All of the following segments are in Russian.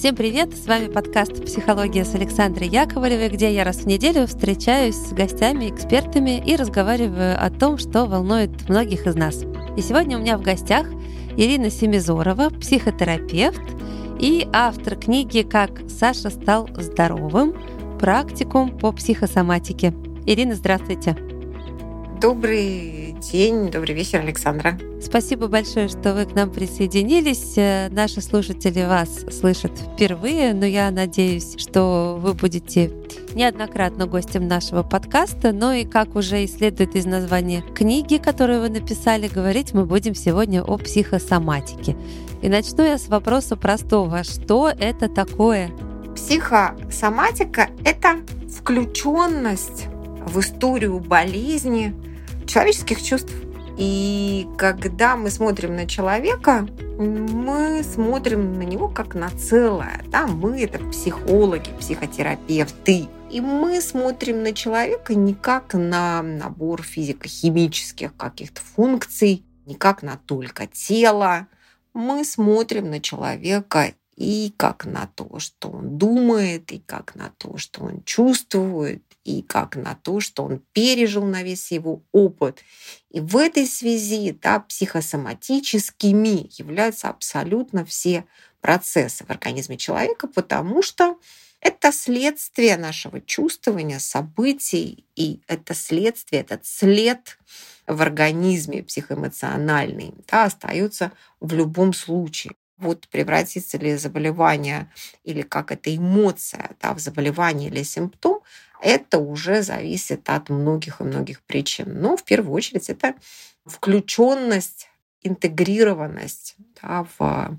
Всем привет! С вами подкаст «Психология» с Александрой Яковлевой, где я раз в неделю встречаюсь с гостями, экспертами и разговариваю о том, что волнует многих из нас. И сегодня у меня в гостях Ирина Семизорова, психотерапевт и автор книги «Как Саша стал здоровым. Практикум по психосоматике». Ирина, здравствуйте. Добрый день, добрый вечер, Александра. Спасибо большое, что вы к нам присоединились. Э, наши слушатели вас слышат впервые, но я надеюсь, что вы будете неоднократно гостем нашего подкаста. Ну и как уже и следует из названия книги, которую вы написали, говорить мы будем сегодня о психосоматике. И начну я с вопроса простого. Что это такое? Психосоматика — это включенность в историю болезни, человеческих чувств. И когда мы смотрим на человека, мы смотрим на него как на целое. Да? Мы это психологи, психотерапевты. И мы смотрим на человека не как на набор физико-химических каких-то функций, не как на только тело. Мы смотрим на человека и как на то, что он думает, и как на то, что он чувствует, и как на то, что он пережил на весь его опыт. И в этой связи да, психосоматическими являются абсолютно все процессы в организме человека, потому что это следствие нашего чувствования событий, и это следствие, этот след в организме психоэмоциональный да, остается в любом случае. Вот превратится ли заболевание или как это эмоция да, в заболевание или симптом, это уже зависит от многих и многих причин. Но в первую очередь это включенность, интегрированность да, в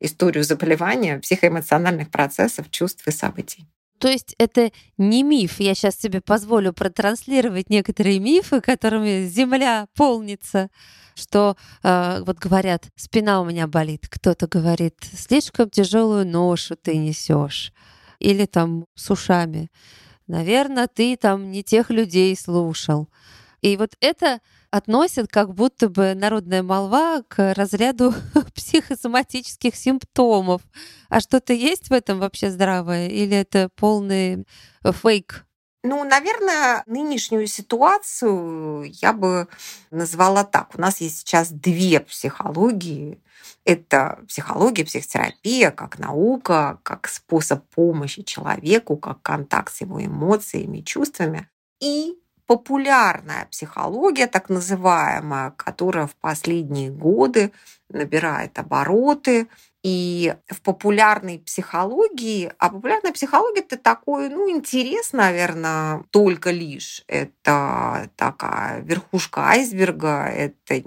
историю заболевания, психоэмоциональных процессов, чувств и событий. То есть это не миф. Я сейчас себе позволю протранслировать некоторые мифы, которыми Земля полнится, что э, вот говорят, спина у меня болит, кто-то говорит, слишком тяжелую ношу ты несешь, или там с ушами наверное, ты там не тех людей слушал. И вот это относят как будто бы народная молва к разряду психосоматических симптомов. А что-то есть в этом вообще здравое? Или это полный фейк? Ну, наверное, нынешнюю ситуацию я бы назвала так. У нас есть сейчас две психологии. Это психология, психотерапия как наука, как способ помощи человеку, как контакт с его эмоциями, чувствами. И популярная психология, так называемая, которая в последние годы набирает обороты, и в популярной психологии, а популярная психология это такой, ну, интерес, наверное, только лишь. Это такая верхушка айсберга, это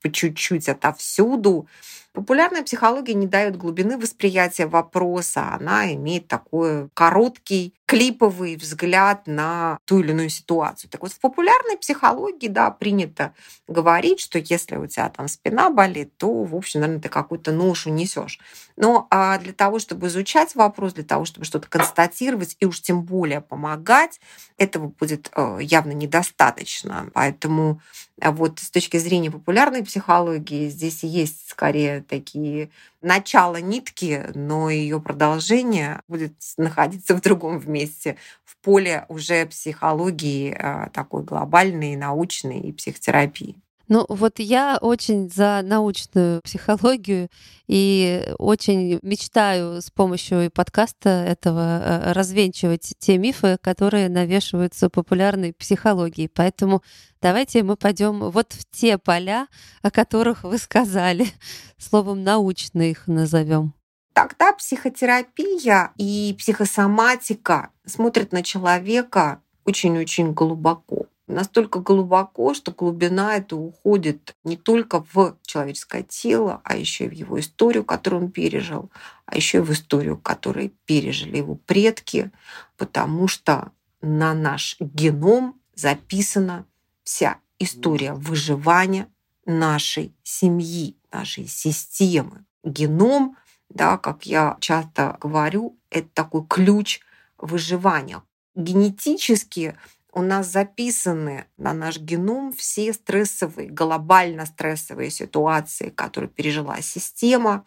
по чуть-чуть отовсюду. Популярная психология не дает глубины восприятия вопроса, она имеет такой короткий клиповый взгляд на ту или иную ситуацию. Так вот, в популярной психологии, да, принято говорить, что если у тебя там спина болит, то, в общем, наверное, ты какую-то ношу несешь. Но а для того, чтобы изучать вопрос, для того, чтобы что-то констатировать и уж тем более помогать, этого будет э, явно недостаточно. Поэтому а вот с точки зрения популярной психологии здесь есть скорее такие начало нитки, но ее продолжение будет находиться в другом вместе, в поле уже психологии а, такой глобальной, научной и психотерапии. Ну вот я очень за научную психологию и очень мечтаю с помощью подкаста этого э, развенчивать те мифы, которые навешиваются популярной психологией. Поэтому давайте мы пойдем вот в те поля, о которых вы сказали. Словом, научно их назовем. Тогда психотерапия и психосоматика смотрят на человека очень-очень глубоко настолько глубоко, что глубина это уходит не только в человеческое тело, а еще и в его историю, которую он пережил, а еще и в историю, которую пережили его предки, потому что на наш геном записана вся история выживания нашей семьи, нашей системы. Геном, да, как я часто говорю, это такой ключ выживания. Генетически у нас записаны на наш геном все стрессовые, глобально стрессовые ситуации, которые пережила система.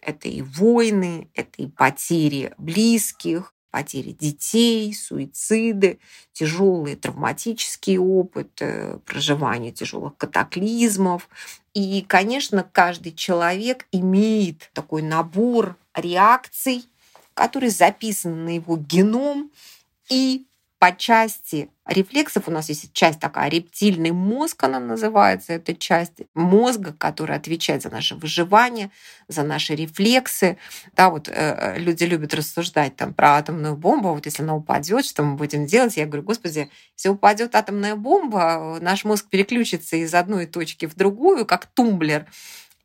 Это и войны, это и потери близких, потери детей, суициды, тяжелые травматические опыты, проживание тяжелых катаклизмов. И, конечно, каждый человек имеет такой набор реакций, который записан на его геном и по части рефлексов у нас есть часть такая, рептильный мозг она называется, это часть мозга, которая отвечает за наше выживание, за наши рефлексы. Да, вот э, люди любят рассуждать там про атомную бомбу, вот если она упадет, что мы будем делать? Я говорю, господи, если упадет атомная бомба, наш мозг переключится из одной точки в другую, как тумблер,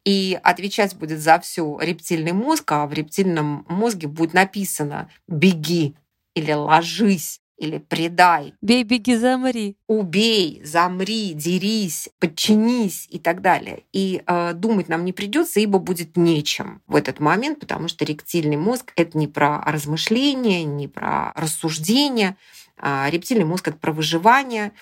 и отвечать будет за все рептильный мозг, а в рептильном мозге будет написано «беги» или «ложись» или предай. Бей, беги, замри. Убей, замри, дерись, подчинись и так далее. И э, думать нам не придется, ибо будет нечем в этот момент, потому что рептильный мозг это не про размышления, не про рассуждения. А рептильный мозг это про выживание.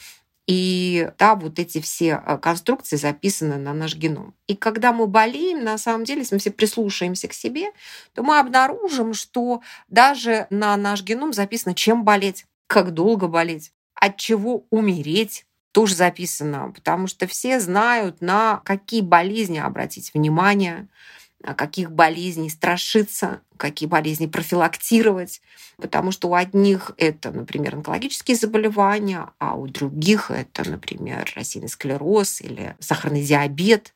И да, вот эти все э, конструкции записаны на наш геном. И когда мы болеем, на самом деле, если мы все прислушаемся к себе, то мы обнаружим, что даже на наш геном записано, чем болеть как долго болеть, от чего умереть, тоже записано, потому что все знают, на какие болезни обратить внимание, на каких болезней страшиться, какие болезни профилактировать, потому что у одних это, например, онкологические заболевания, а у других это, например, рассеянный склероз или сахарный диабет.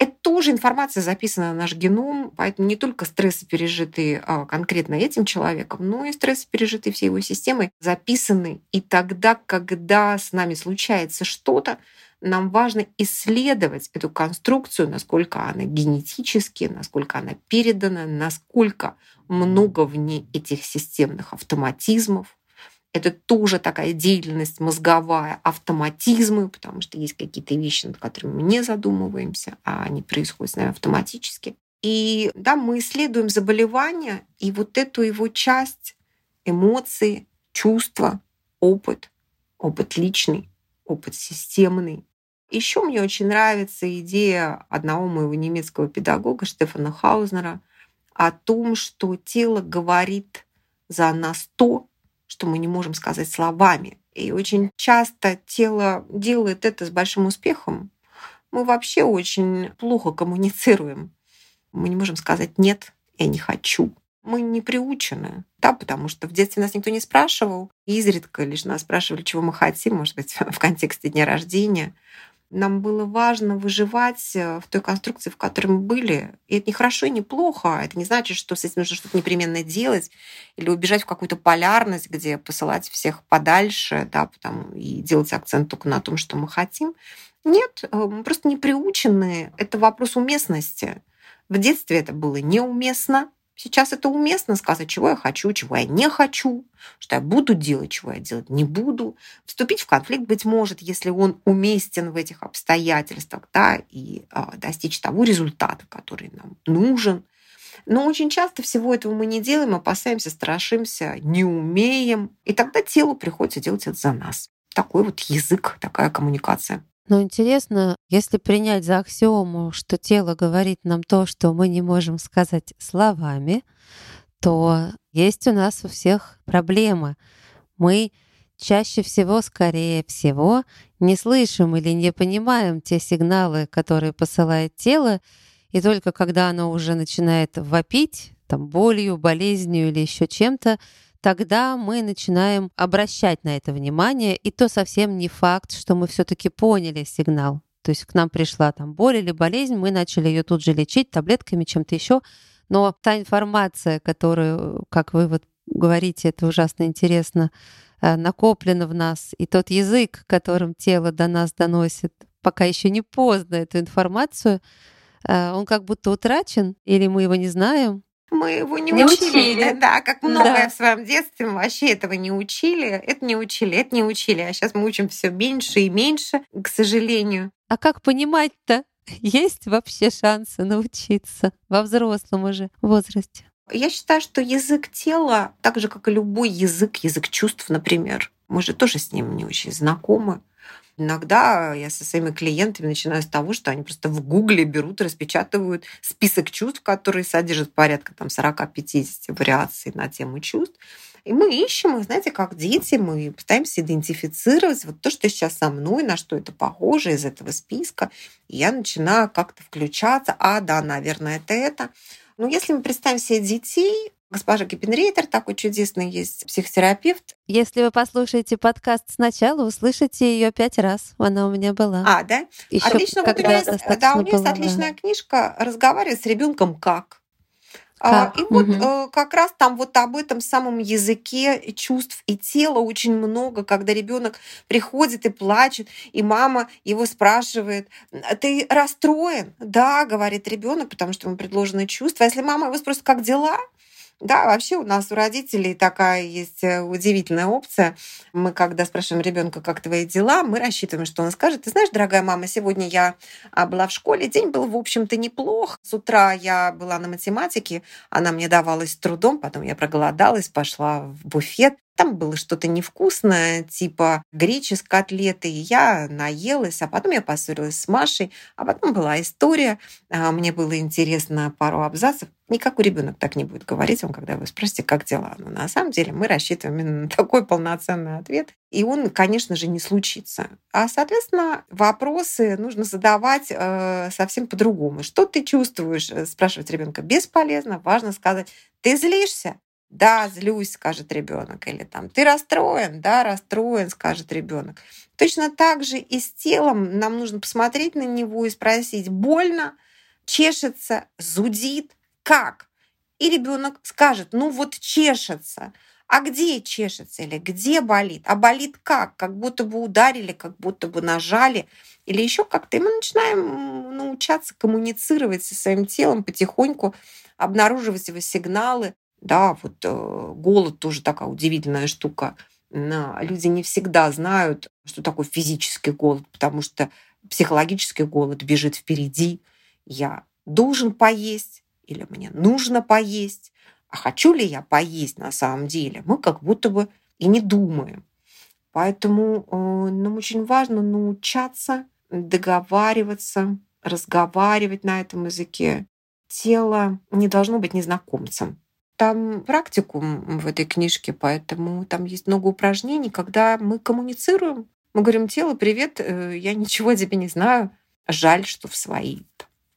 Это тоже информация записана на наш геном, поэтому не только стрессы, пережитые а, конкретно этим человеком, но и стрессы, пережитые всей его системой, записаны. И тогда, когда с нами случается что-то, нам важно исследовать эту конструкцию, насколько она генетически, насколько она передана, насколько много в ней этих системных автоматизмов, это тоже такая деятельность мозговая, автоматизмы, потому что есть какие-то вещи, над которыми мы не задумываемся, а они происходят с нами автоматически. И да, мы исследуем заболевания, и вот эту его часть, эмоции, чувства, опыт, опыт личный, опыт системный. Еще мне очень нравится идея одного моего немецкого педагога Штефана Хаузнера о том, что тело говорит за нас то, что мы не можем сказать словами. И очень часто тело делает это с большим успехом. Мы вообще очень плохо коммуницируем. Мы не можем сказать «нет, я не хочу». Мы не приучены, да, потому что в детстве нас никто не спрашивал. Изредка лишь нас спрашивали, чего мы хотим, может быть, в контексте дня рождения. Нам было важно выживать э, в той конструкции, в которой мы были. И это не хорошо и не плохо. Это не значит, что с этим нужно что-то непременно делать или убежать в какую-то полярность, где посылать всех подальше, да, потому, и делать акцент только на том, что мы хотим. Нет, э, мы просто не приучены. Это вопрос уместности. В детстве это было неуместно, Сейчас это уместно сказать, чего я хочу, чего я не хочу, что я буду делать, чего я делать не буду. Вступить в конфликт, быть может, если он уместен в этих обстоятельствах, да, и э, достичь того результата, который нам нужен. Но очень часто всего этого мы не делаем, опасаемся, страшимся, не умеем. И тогда телу приходится делать это за нас. Такой вот язык, такая коммуникация. Но интересно, если принять за аксиому, что тело говорит нам то, что мы не можем сказать словами, то есть у нас у всех проблемы. Мы чаще всего, скорее всего, не слышим или не понимаем те сигналы, которые посылает тело, и только когда оно уже начинает вопить, там, болью, болезнью или еще чем-то, тогда мы начинаем обращать на это внимание, и то совсем не факт, что мы все-таки поняли сигнал. То есть к нам пришла там боль или болезнь, мы начали ее тут же лечить таблетками, чем-то еще. Но та информация, которую, как вы вот говорите, это ужасно интересно, э, накоплена в нас, и тот язык, которым тело до нас доносит, пока еще не поздно эту информацию, э, он как будто утрачен, или мы его не знаем, мы его не, не учили. учили. Да, как многое да. в своем детстве мы вообще этого не учили. Это не учили, это не учили. А сейчас мы учим все меньше и меньше, к сожалению. А как понимать-то? Есть вообще шансы научиться во взрослом уже возрасте? Я считаю, что язык тела, так же, как и любой язык, язык чувств, например, мы же тоже с ним не очень знакомы. Иногда я со своими клиентами начинаю с того, что они просто в Гугле берут, распечатывают список чувств, которые содержат порядка там 40-50 вариаций на тему чувств. И мы ищем знаете, как дети, мы пытаемся идентифицировать вот то, что сейчас со мной, на что это похоже из этого списка. И я начинаю как-то включаться. А, да, наверное, это это. Но если мы представим себе детей, Госпожа Гиппенрейтер, такой чудесный есть психотерапевт. Если вы послушаете подкаст сначала, услышите ее пять раз. Она у меня была. А, да? Еще Отлично. Вот у меня есть, да, у меня есть отличная книжка «Разговаривать с ребенком как». А, и вот угу. как раз там вот об этом самом языке чувств и тела очень много, когда ребенок приходит и плачет, и мама его спрашивает, ты расстроен? Да, говорит ребенок, потому что ему предложены чувства. А если мама его спросит, как дела? Да, вообще у нас у родителей такая есть э, удивительная опция. Мы, когда спрашиваем ребенка, как твои дела, мы рассчитываем, что он скажет. Ты знаешь, дорогая мама, сегодня я а, была в школе, день был, в общем-то, неплох. С утра я была на математике, она мне давалась трудом, потом я проголодалась, пошла в буфет. Там было что-то невкусное, типа гречи с котлетой. Я наелась, а потом я поссорилась с Машей, а потом была история. А, мне было интересно пару абзацев. Никакой ребенок так не будет говорить вам, когда вы спросите, как дела. Но на самом деле мы рассчитываем именно на такой полноценный ответ. И он, конечно же, не случится. А, соответственно, вопросы нужно задавать э, совсем по-другому. Что ты чувствуешь? Э, спрашивать ребенка бесполезно. Важно сказать, ты злишься? Да, злюсь, скажет ребенок. Или там, ты расстроен? Да, расстроен, скажет ребенок. Точно так же и с телом нам нужно посмотреть на него и спросить, больно, чешется, зудит, как? И ребенок скажет, ну вот чешется. А где чешется или где болит? А болит как? Как будто бы ударили, как будто бы нажали или еще как-то. И мы начинаем научаться коммуницировать со своим телом потихоньку, обнаруживать его сигналы, да, вот э, голод тоже такая удивительная штука. Люди не всегда знают, что такое физический голод, потому что психологический голод бежит впереди. Я должен поесть или мне нужно поесть, а хочу ли я поесть на самом деле, мы как будто бы и не думаем. Поэтому э, нам очень важно научаться договариваться, разговаривать на этом языке. Тело не должно быть незнакомцем. Там практикум в этой книжке, поэтому там есть много упражнений, когда мы коммуницируем. Мы говорим, тело, привет, э, я ничего о тебе не знаю. Жаль, что в свои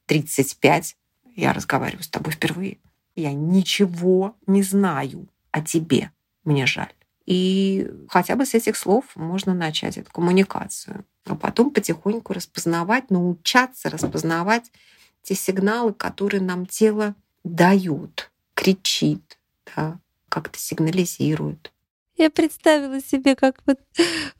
35 я разговариваю с тобой впервые. Я ничего не знаю о тебе. Мне жаль. И хотя бы с этих слов можно начать эту коммуникацию. А потом потихоньку распознавать, научаться распознавать те сигналы, которые нам тело дают кричит, да, как-то сигнализирует. Я представила себе, как вот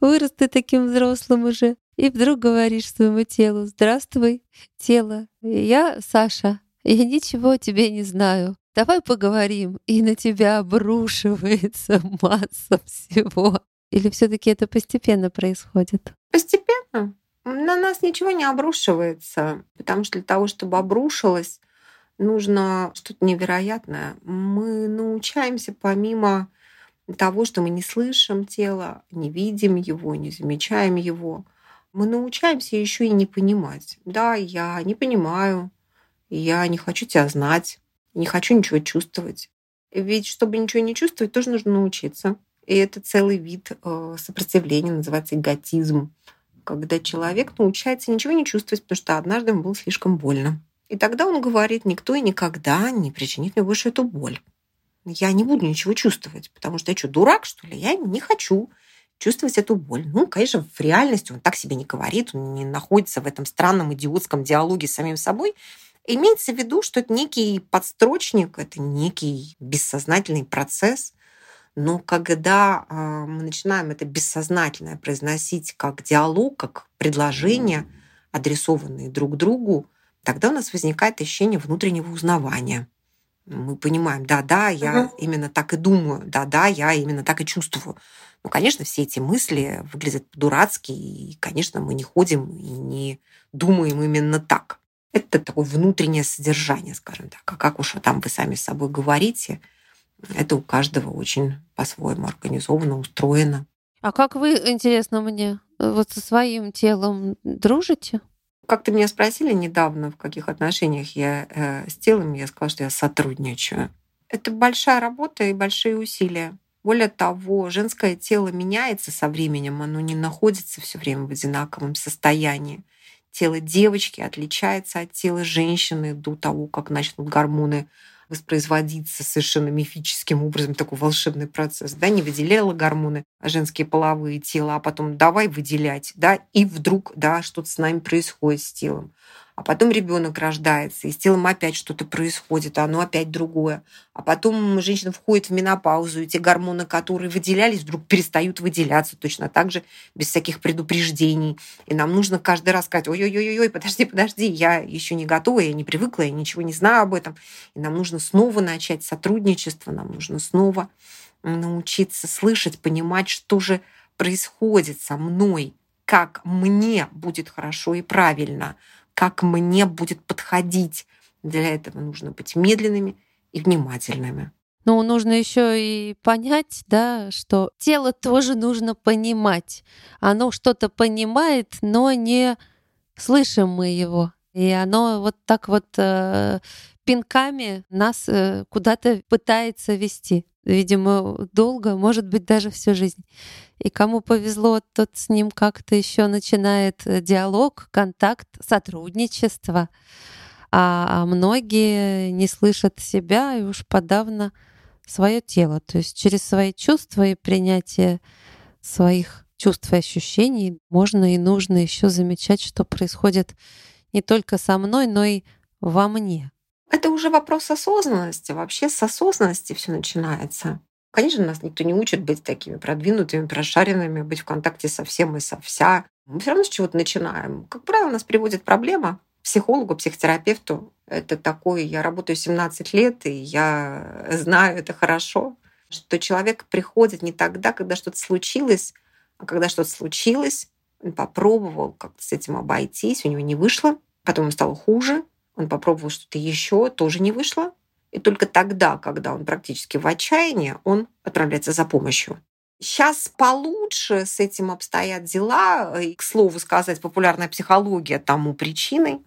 вырос ты таким взрослым уже, и вдруг говоришь своему телу, здравствуй, тело, я Саша, я ничего о тебе не знаю. Давай поговорим, и на тебя обрушивается масса всего. Или все таки это постепенно происходит? Постепенно. На нас ничего не обрушивается, потому что для того, чтобы обрушилось, нужно что-то невероятное. Мы научаемся помимо того, что мы не слышим тело, не видим его, не замечаем его, мы научаемся еще и не понимать. Да, я не понимаю, я не хочу тебя знать, не хочу ничего чувствовать. Ведь чтобы ничего не чувствовать, тоже нужно научиться. И это целый вид э, сопротивления, называется эготизм, когда человек научается ничего не чувствовать, потому что однажды ему было слишком больно. И тогда он говорит, никто и никогда не причинит мне больше эту боль. Я не буду ничего чувствовать, потому что я что, дурак, что ли? Я не хочу чувствовать эту боль. Ну, конечно, в реальности он так себе не говорит, он не находится в этом странном идиотском диалоге с самим собой. Имеется в виду, что это некий подстрочник, это некий бессознательный процесс. Но когда э, мы начинаем это бессознательное произносить как диалог, как предложение, адресованные друг другу, тогда у нас возникает ощущение внутреннего узнавания. Мы понимаем, да-да, я угу. именно так и думаю, да-да, я именно так и чувствую. Ну, конечно, все эти мысли выглядят дурацки, и, конечно, мы не ходим и не думаем именно так. Это такое внутреннее содержание, скажем так. А как уж там вы сами с собой говорите, это у каждого очень по-своему организовано, устроено. А как вы, интересно мне, вот со своим телом дружите? Как-то меня спросили недавно, в каких отношениях я э, с телом, я сказала, что я сотрудничаю. Это большая работа и большие усилия. Более того, женское тело меняется со временем, оно не находится все время в одинаковом состоянии. Тело девочки отличается от тела женщины до того, как начнут гормоны воспроизводиться совершенно мифическим образом, такой волшебный процесс, да, не выделяла гормоны а женские половые тела, а потом давай выделять, да, и вдруг, да, что-то с нами происходит с телом а потом ребенок рождается, и с телом опять что-то происходит, а оно опять другое. А потом женщина входит в менопаузу, и те гормоны, которые выделялись, вдруг перестают выделяться точно так же, без всяких предупреждений. И нам нужно каждый раз сказать, ой-ой-ой, подожди, подожди, я еще не готова, я не привыкла, я ничего не знаю об этом. И нам нужно снова начать сотрудничество, нам нужно снова научиться слышать, понимать, что же происходит со мной, как мне будет хорошо и правильно – как мне будет подходить. Для этого нужно быть медленными и внимательными. Ну, нужно еще и понять, да, что тело тоже нужно понимать. Оно что-то понимает, но не слышим мы его. И оно вот так вот э, пинками нас э, куда-то пытается вести. Видимо, долго, может быть, даже всю жизнь. И кому повезло, тот с ним как-то еще начинает э, диалог, контакт, сотрудничество. А, а многие не слышат себя и уж подавно свое тело. То есть через свои чувства и принятие своих чувств и ощущений можно и нужно еще замечать, что происходит не только со мной, но и во мне. Это уже вопрос осознанности. Вообще с осознанности все начинается. Конечно, нас никто не учит быть такими продвинутыми, прошаренными, быть в контакте со всем и со вся. Мы все равно с чего-то начинаем. Как правило, нас приводит проблема психологу, психотерапевту. Это такой, я работаю 17 лет, и я знаю это хорошо, что человек приходит не тогда, когда что-то случилось, а когда что-то случилось, он попробовал как-то с этим обойтись, у него не вышло, потом ему стало хуже, он попробовал что-то еще, тоже не вышло, и только тогда, когда он практически в отчаянии, он отправляется за помощью. Сейчас получше с этим обстоят дела. И, к слову сказать, популярная психология тому причиной,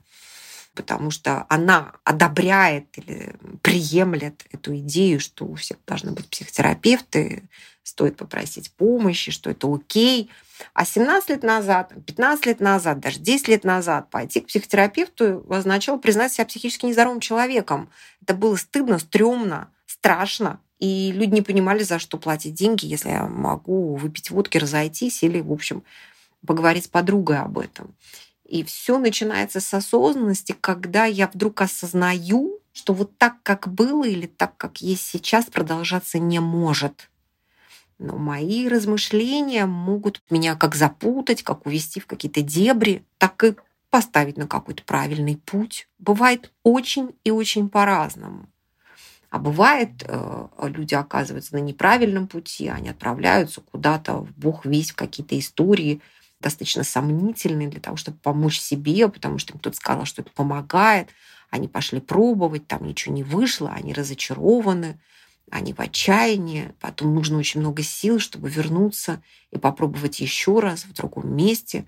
потому что она одобряет или приемлет эту идею, что у всех должны быть психотерапевты, стоит попросить помощи, что это окей. А 17 лет назад, 15 лет назад, даже 10 лет назад пойти к психотерапевту означало признать себя психически нездоровым человеком. Это было стыдно, стрёмно, страшно. И люди не понимали, за что платить деньги, если я могу выпить водки, разойтись или, в общем, поговорить с подругой об этом. И все начинается с осознанности, когда я вдруг осознаю, что вот так, как было или так, как есть сейчас, продолжаться не может. Но мои размышления могут меня как запутать, как увести в какие-то дебри, так и поставить на какой-то правильный путь. Бывает очень и очень по-разному. А бывает, э, люди оказываются на неправильном пути, они отправляются куда-то в бог весь в какие-то истории, достаточно сомнительные для того, чтобы помочь себе, потому что им кто-то сказал, что это помогает. Они пошли пробовать, там ничего не вышло, они разочарованы они в отчаянии, потом нужно очень много сил, чтобы вернуться и попробовать еще раз в другом месте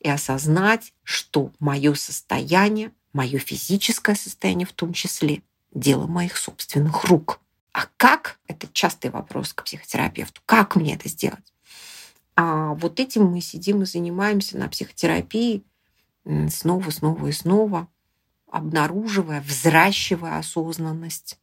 и осознать, что мое состояние, мое физическое состояние в том числе, дело моих собственных рук. А как? Это частый вопрос к психотерапевту. Как мне это сделать? А вот этим мы сидим и занимаемся на психотерапии снова, снова и снова, обнаруживая, взращивая осознанность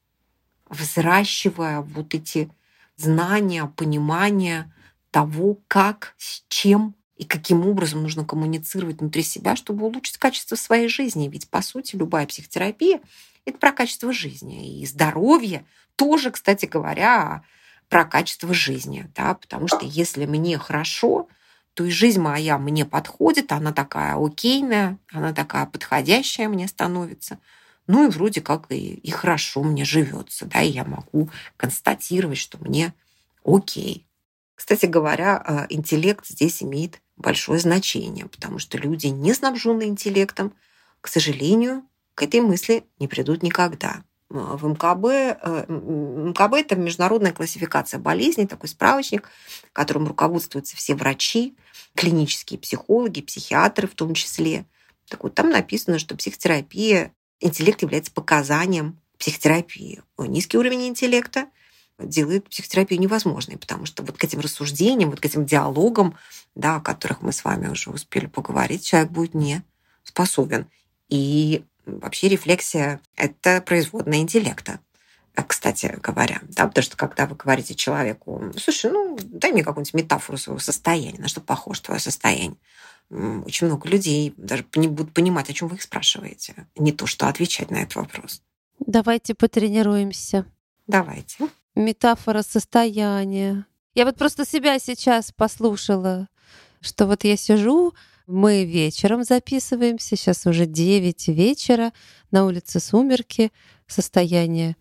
взращивая вот эти знания, понимание того, как, с чем и каким образом нужно коммуницировать внутри себя, чтобы улучшить качество своей жизни. Ведь, по сути, любая психотерапия — это про качество жизни. И здоровье тоже, кстати говоря, про качество жизни. Да? Потому что если мне хорошо, то и жизнь моя мне подходит, она такая окейная, она такая подходящая мне становится — ну и вроде как и, и хорошо мне живется, да, и я могу констатировать, что мне окей. Кстати говоря, а, интеллект здесь имеет большое значение, потому что люди, не снабженные интеллектом, к сожалению, к этой мысли не придут никогда. В МКБ. Э, МКБ – это международная классификация болезней, такой справочник, которым руководствуются все врачи, клинические психологи, психиатры в том числе. Так вот, там написано, что психотерапия, интеллект является показанием психотерапии. Низкий уровень интеллекта делает психотерапию невозможной, потому что вот к этим рассуждениям, вот к этим диалогам, да, о которых мы с вами уже успели поговорить, человек будет не способен. И вообще рефлексия – это производная интеллекта кстати говоря. Да, потому что когда вы говорите человеку, слушай, ну, дай мне какую-нибудь метафору своего состояния, на что похоже твое состояние. Очень много людей даже не будут понимать, о чем вы их спрашиваете. Не то, что отвечать на этот вопрос. Давайте потренируемся. Давайте. Метафора состояния. Я вот просто себя сейчас послушала, что вот я сижу, мы вечером записываемся, сейчас уже 9 вечера, на улице сумерки, состояние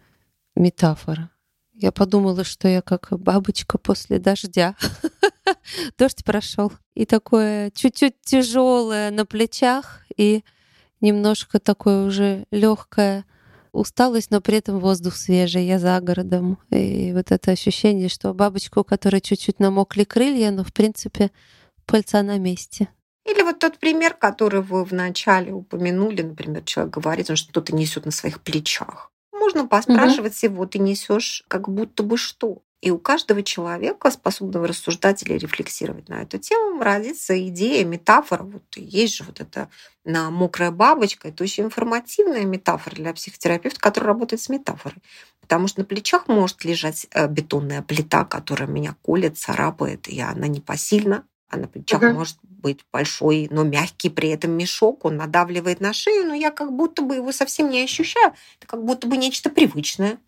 метафора. Я подумала, что я как бабочка после дождя. Дождь прошел. И такое чуть-чуть тяжелое на плечах, и немножко такое уже легкое усталость, но при этом воздух свежий, я за городом. И вот это ощущение, что бабочка, у которой чуть-чуть намокли крылья, но в принципе пыльца на месте. Или вот тот пример, который вы вначале упомянули, например, человек говорит, что что-то несет на своих плечах. Можно поспрашивать угу. его, ты несешь как будто бы что. И у каждого человека, способного рассуждать или рефлексировать на эту тему, родится идея, метафора. Вот есть же вот эта на мокрая бабочка. Это очень информативная метафора для психотерапевта, который работает с метафорой. Потому что на плечах может лежать э, бетонная плита, которая меня колет, царапает, и она непосильна. А на плечах угу. может быть большой, но мягкий при этом мешок, он надавливает на шею, но я как будто бы его совсем не ощущаю. Это как будто бы нечто привычное.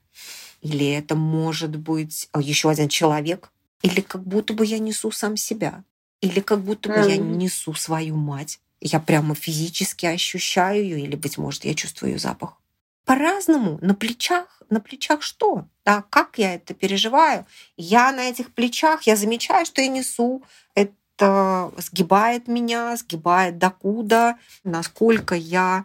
Или это может быть а, еще один человек. Или как будто бы я несу сам себя. Или как будто бы я несу свою мать. Я прямо физически ощущаю ее, или, быть может, я чувствую ее запах. По-разному. На плечах. На плечах что? Да, как я это переживаю? Я на этих плечах, я замечаю, что я несу. Это сгибает меня, сгибает докуда, насколько я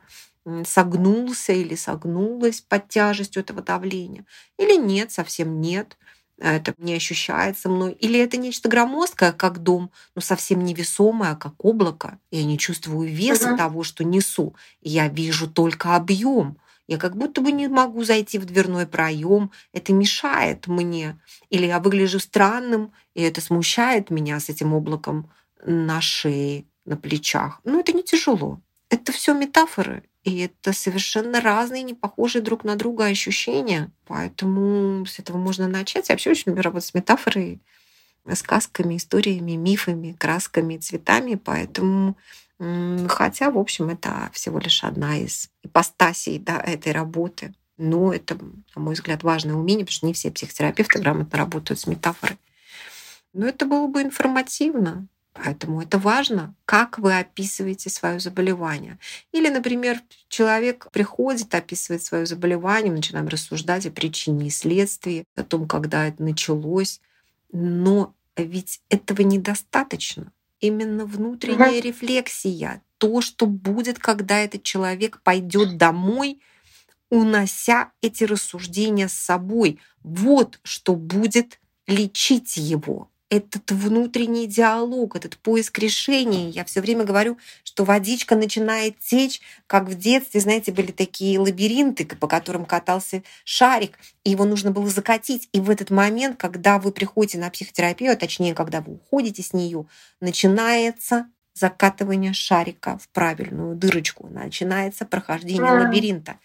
согнулся или согнулась под тяжестью этого давления. Или нет, совсем нет, это не ощущается мной. Или это нечто громоздкое, как дом, но совсем невесомое, как облако. Я не чувствую веса uh-huh. того, что несу. Я вижу только объем. Я как будто бы не могу зайти в дверной проем. Это мешает мне. Или я выгляжу странным, и это смущает меня с этим облаком на шее, на плечах. Но это не тяжело. Это все метафоры. И это совершенно разные, не похожие друг на друга ощущения. Поэтому с этого можно начать. Я вообще очень люблю работать с метафорой, сказками, историями, мифами, красками, цветами. Поэтому Хотя, в общем, это всего лишь одна из ипостасей да, этой работы. Но это, на мой взгляд, важное умение, потому что не все психотерапевты грамотно работают с метафорой. Но это было бы информативно. Поэтому это важно, как вы описываете свое заболевание. Или, например, человек приходит, описывает свое заболевание, мы начинаем рассуждать о причине и следствии, о том, когда это началось. Но ведь этого недостаточно. Именно внутренняя угу. рефлексия, то, что будет, когда этот человек пойдет домой, унося эти рассуждения с собой. Вот что будет лечить его этот внутренний диалог, этот поиск решений. Я все время говорю, что водичка начинает течь, как в детстве, знаете, были такие лабиринты, по которым катался шарик, и его нужно было закатить. И в этот момент, когда вы приходите на психотерапию, а точнее, когда вы уходите с нее, начинается закатывание шарика в правильную дырочку, начинается прохождение лабиринта.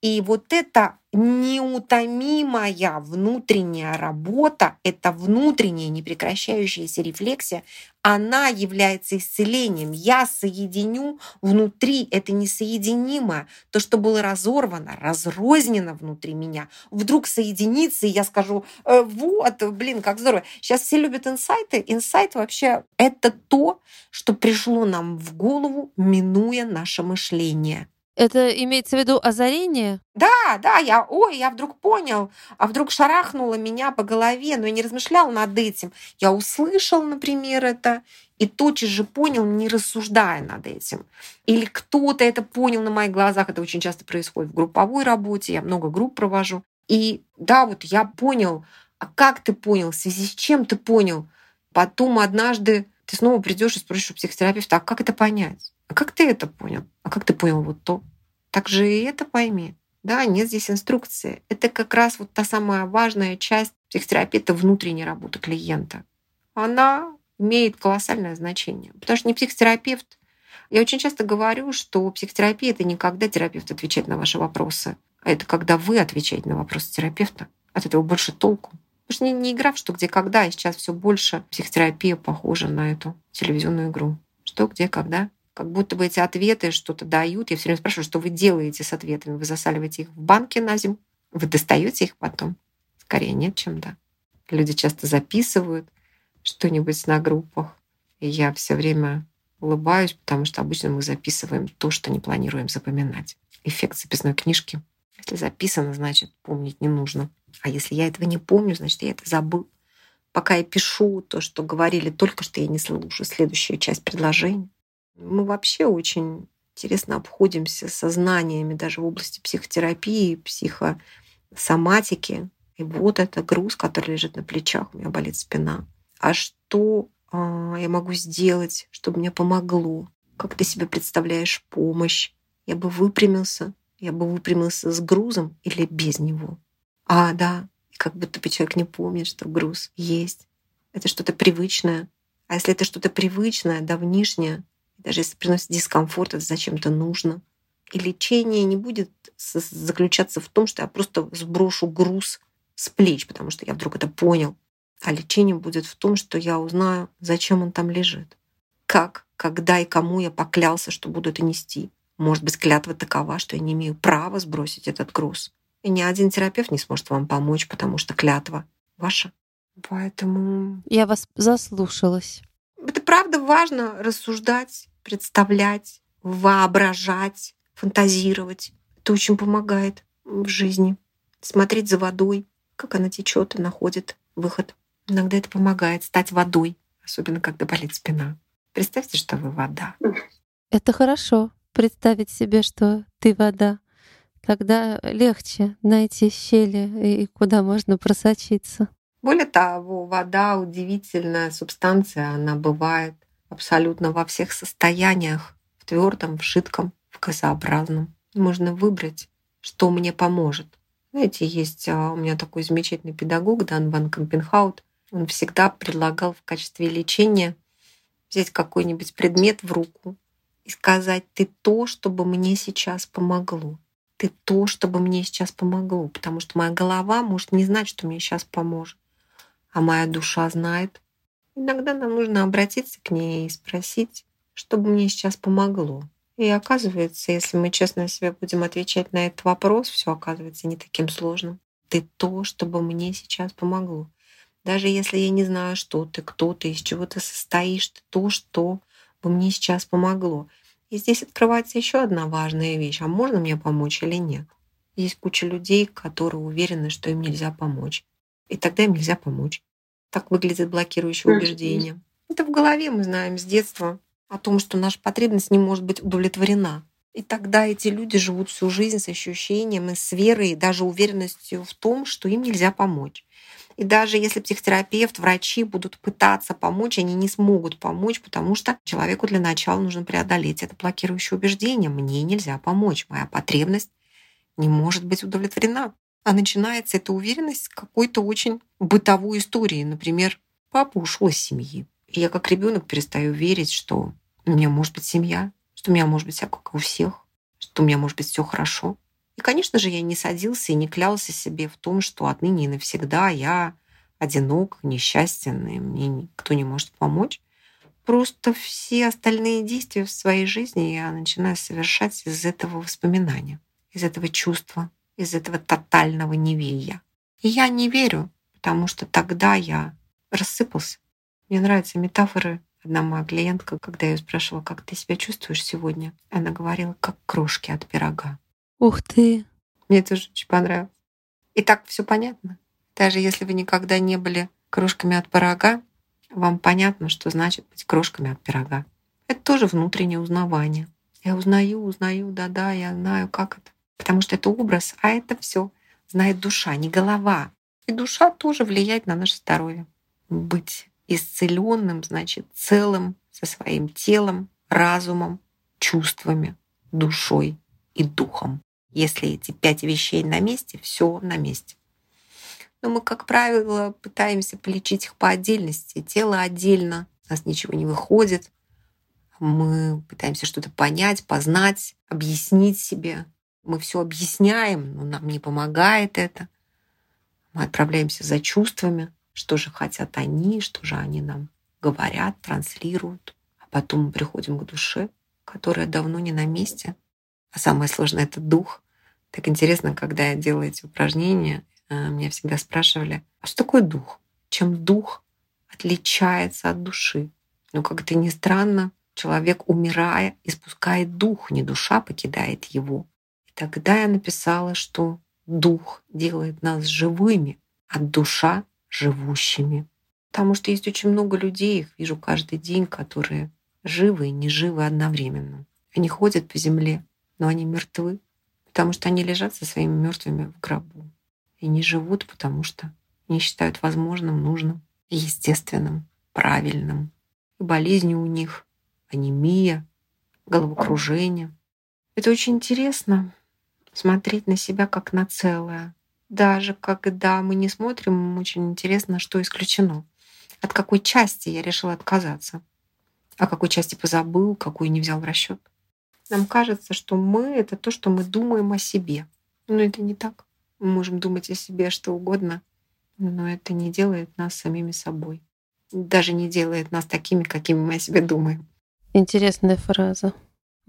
И вот эта неутомимая внутренняя работа, эта внутренняя непрекращающаяся рефлексия, она является исцелением. Я соединю внутри это несоединимое. То, что было разорвано, разрознено внутри меня, вдруг соединится, и я скажу, э, вот, блин, как здорово. Сейчас все любят инсайты. Инсайт вообще это то, что пришло нам в голову, минуя наше мышление. Это имеется в виду озарение? Да, да, я, ой, я вдруг понял, а вдруг шарахнуло меня по голове, но я не размышлял над этим. Я услышал, например, это, и тотчас же понял, не рассуждая над этим. Или кто-то это понял на моих глазах. Это очень часто происходит в групповой работе. Я много групп провожу. И да, вот я понял, а как ты понял, в связи с чем ты понял? Потом однажды ты снова придешь и спросишь у психотерапевта, а как это понять? А как ты это понял? А как ты понял вот то? Так же и это пойми. Да, нет здесь инструкции. Это как раз вот та самая важная часть психотерапии, это внутренняя работа клиента. Она имеет колоссальное значение. Потому что не психотерапевт. Я очень часто говорю, что психотерапия — это не когда терапевт отвечает на ваши вопросы, а это когда вы отвечаете на вопросы терапевта. От этого больше толку. Потому что не, не игра в что, где, когда, и сейчас все больше психотерапия похожа на эту телевизионную игру. Что, где, когда. Как будто бы эти ответы что-то дают. Я все время спрашиваю, что вы делаете с ответами? Вы засаливаете их в банке на зиму? Вы достаете их потом? Скорее нет, чем да. Люди часто записывают, что-нибудь на группах. И я все время улыбаюсь, потому что обычно мы записываем то, что не планируем запоминать. Эффект записной книжки. Если записано, значит, помнить не нужно. А если я этого не помню, значит, я это забыл. Пока я пишу то, что говорили только что, я не слышу следующую часть предложения. Мы вообще очень интересно обходимся со знаниями даже в области психотерапии, психосоматики. И вот это груз, который лежит на плечах, у меня болит спина а что а, я могу сделать, чтобы мне помогло? Как ты себе представляешь помощь? Я бы выпрямился, я бы выпрямился с грузом или без него. А, да, как будто бы человек не помнит, что груз есть. Это что-то привычное. А если это что-то привычное, давнишнее, даже если приносит дискомфорт, это зачем-то нужно. И лечение не будет заключаться в том, что я просто сброшу груз с плеч, потому что я вдруг это понял. А лечение будет в том, что я узнаю, зачем он там лежит. Как, когда и кому я поклялся, что буду это нести. Может быть, клятва такова, что я не имею права сбросить этот груз. И ни один терапевт не сможет вам помочь, потому что клятва ваша. Поэтому... Я вас заслушалась. Это правда важно рассуждать, представлять, воображать, фантазировать. Это очень помогает в жизни. Смотреть за водой, как она течет и находит выход. Иногда это помогает стать водой, особенно когда болит спина. Представьте, что вы вода. Это хорошо, представить себе, что ты вода. Тогда легче найти щели и куда можно просочиться. Более того, вода удивительная субстанция, она бывает абсолютно во всех состояниях, в твердом, в жидком, в газообразном. Можно выбрать, что мне поможет. Знаете, есть а, у меня такой замечательный педагог Дан Ван Кампенхаут. Он всегда предлагал в качестве лечения взять какой-нибудь предмет в руку и сказать, ты то, чтобы мне сейчас помогло. Ты то, чтобы мне сейчас помогло. Потому что моя голова может не знать, что мне сейчас поможет. А моя душа знает. Иногда нам нужно обратиться к ней и спросить, чтобы мне сейчас помогло. И оказывается, если мы честно себе будем отвечать на этот вопрос, все оказывается не таким сложным. Ты то, чтобы мне сейчас помогло. Даже если я не знаю, что ты, кто ты, из чего ты состоишь, ты то, что бы мне сейчас помогло. И здесь открывается еще одна важная вещь. А можно мне помочь или нет? Есть куча людей, которые уверены, что им нельзя помочь. И тогда им нельзя помочь. Так выглядит блокирующее убеждение. Это в голове мы знаем с детства о том, что наша потребность не может быть удовлетворена. И тогда эти люди живут всю жизнь с ощущением и с верой, и даже уверенностью в том, что им нельзя помочь. И даже если психотерапевт, врачи будут пытаться помочь, они не смогут помочь, потому что человеку для начала нужно преодолеть это блокирующее убеждение. Мне нельзя помочь, моя потребность не может быть удовлетворена. А начинается эта уверенность с какой-то очень бытовой истории. Например, папа ушел из семьи. И я как ребенок перестаю верить, что у меня может быть семья, что у меня может быть все как у всех, что у меня может быть все хорошо. И, конечно же, я не садился и не клялся себе в том, что отныне и навсегда я одинок, несчастен, и мне никто не может помочь. Просто все остальные действия в своей жизни я начинаю совершать из этого воспоминания, из этого чувства, из этого тотального неверия. И я не верю, потому что тогда я рассыпался. Мне нравятся метафоры. Одна моя клиентка, когда я ее спрашивала, как ты себя чувствуешь сегодня, она говорила, как крошки от пирога. Ух ты! Мне тоже очень понравилось. И так все понятно. Даже если вы никогда не были кружками от пирога, вам понятно, что значит быть крошками от пирога. Это тоже внутреннее узнавание. Я узнаю, узнаю, да-да, я знаю, как это. Потому что это образ, а это все знает душа, не голова. И душа тоже влияет на наше здоровье. Быть исцеленным, значит, целым со своим телом, разумом, чувствами, душой и духом. Если эти пять вещей на месте, все на месте. Но мы, как правило, пытаемся полечить их по отдельности. Тело отдельно, у нас ничего не выходит. Мы пытаемся что-то понять, познать, объяснить себе. Мы все объясняем, но нам не помогает это. Мы отправляемся за чувствами, что же хотят они, что же они нам говорят, транслируют. А потом мы приходим к душе, которая давно не на месте. А самое сложное — это дух. Так интересно, когда я делаю эти упражнения, э, меня всегда спрашивали, а что такое дух? Чем дух отличается от души? Ну, как это ни странно, человек, умирая, испускает дух, не душа покидает его. Тогда я написала, что дух делает нас живыми, а душа — живущими. Потому что есть очень много людей, их вижу каждый день, которые живы и не живы одновременно. Они ходят по земле, но они мертвы, потому что они лежат со своими мертвыми в гробу и не живут, потому что не считают возможным, нужным, естественным, правильным. И болезни у них, анемия, головокружение. Это очень интересно смотреть на себя как на целое. Даже когда мы не смотрим, очень интересно, что исключено. От какой части я решила отказаться. О какой части позабыл, какую не взял в расчет. Нам кажется, что мы — это то, что мы думаем о себе. Но это не так. Мы можем думать о себе что угодно, но это не делает нас самими собой. Даже не делает нас такими, какими мы о себе думаем. Интересная фраза.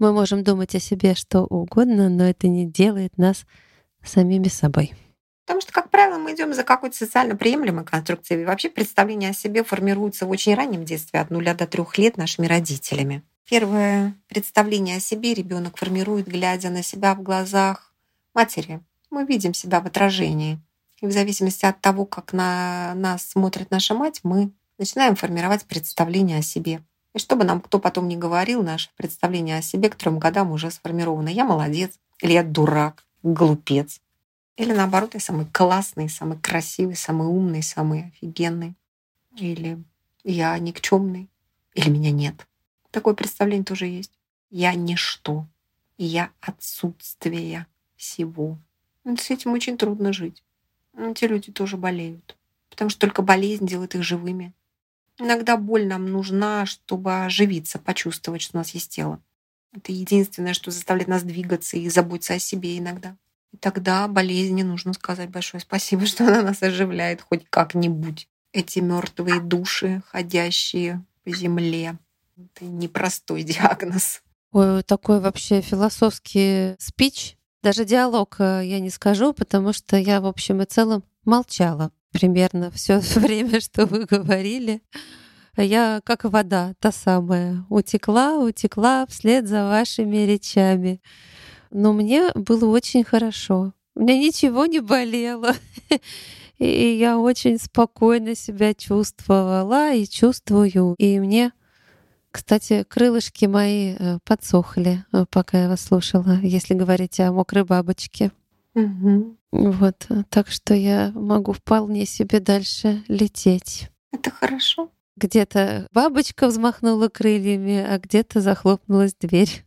Мы можем думать о себе что угодно, но это не делает нас самими собой. Потому что, как правило, мы идем за какой-то социально приемлемой конструкцией. И вообще представление о себе формируется в очень раннем детстве, от нуля до трех лет нашими родителями. Первое представление о себе ребенок формирует, глядя на себя в глазах матери. Мы видим себя в отражении. И в зависимости от того, как на нас смотрит наша мать, мы начинаем формировать представление о себе. И чтобы нам кто потом не говорил, наше представление о себе к трем годам уже сформировано. Я молодец, или я дурак, глупец. Или наоборот, я самый классный, самый красивый, самый умный, самый офигенный. Или я никчемный, или меня нет. Такое представление тоже есть. Я ничто. Я отсутствие всего. Но с этим очень трудно жить. Эти люди тоже болеют. Потому что только болезнь делает их живыми. Иногда боль нам нужна, чтобы оживиться, почувствовать, что у нас есть тело. Это единственное, что заставляет нас двигаться и заботиться о себе иногда. И тогда болезни нужно сказать большое спасибо, что она нас оживляет хоть как-нибудь. Эти мертвые души, ходящие по земле, это непростой диагноз. Ой, такой вообще философский спич. Даже диалог э, я не скажу, потому что я в общем и целом молчала примерно все время, что вы говорили. Я как вода, та самая, утекла, утекла вслед за вашими речами. Но мне было очень хорошо. У меня ничего не болело. И я очень спокойно себя чувствовала и чувствую. И мне кстати, крылышки мои э, подсохли, э, пока я вас слушала, если говорить о мокрой бабочке. Угу. Вот, э, так что я могу вполне себе дальше лететь. Это хорошо. Где-то бабочка взмахнула крыльями, а где-то захлопнулась дверь.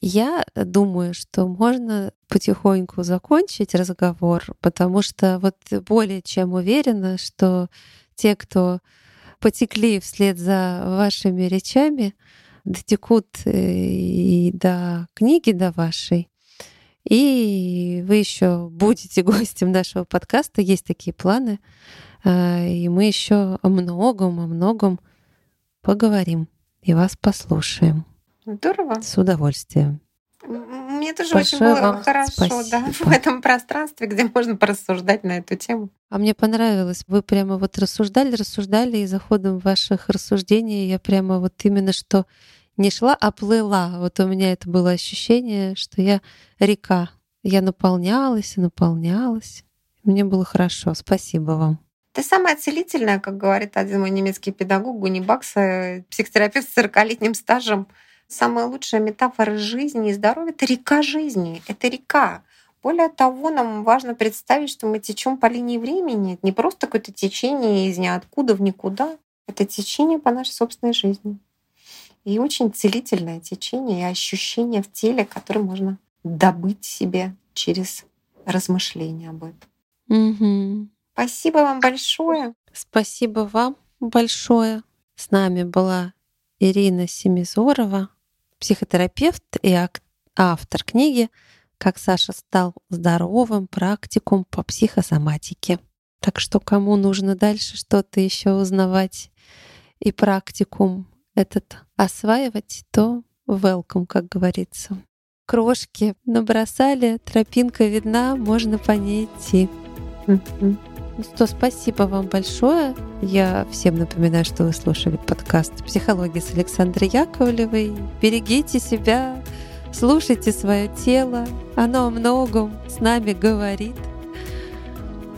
Я думаю, что можно потихоньку закончить разговор, потому что вот более чем уверена, что те, кто потекли вслед за вашими речами, дотекут э, и до книги, до вашей. И вы еще будете гостем нашего подкаста. Есть такие планы. А, и мы еще о многом, о многом поговорим и вас послушаем. Здорово. С удовольствием. Мне тоже Большое очень было хорошо спасибо. да, в этом пространстве, где можно порассуждать на эту тему. А мне понравилось. Вы прямо вот рассуждали, рассуждали, и за ходом ваших рассуждений я прямо вот именно что не шла, а плыла. Вот у меня это было ощущение, что я река. Я наполнялась и наполнялась. Мне было хорошо. Спасибо вам. Это самое целительное, как говорит один мой немецкий педагог Гуни Бакса, психотерапевт с 40-летним стажем. Самая лучшая метафора жизни и здоровья — это река жизни, это река. Более того, нам важно представить, что мы течем по линии времени. Это не просто какое-то течение из ниоткуда в никуда. Это течение по нашей собственной жизни. И очень целительное течение и ощущение в теле, которое можно добыть себе через размышления об этом. Угу. Спасибо вам большое. Спасибо вам большое. С нами была Ирина Семизорова, психотерапевт и автор книги «Как Саша стал здоровым. Практикум по психосоматике». Так что кому нужно дальше что-то еще узнавать и практикум этот осваивать, то welcome, как говорится. Крошки набросали, тропинка видна, можно по ней идти. Ну что, спасибо вам большое. Я всем напоминаю, что вы слушали подкаст «Психология» с Александрой Яковлевой. Берегите себя, слушайте свое тело. Оно о многом с нами говорит.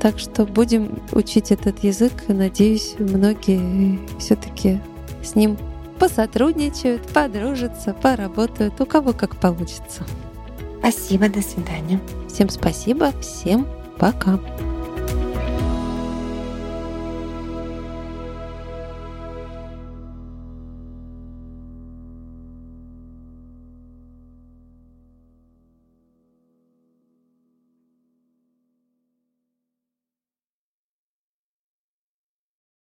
Так что будем учить этот язык, надеюсь, многие все-таки с ним посотрудничают, подружатся, поработают, у кого как получится. Спасибо, до свидания. Всем спасибо, всем пока.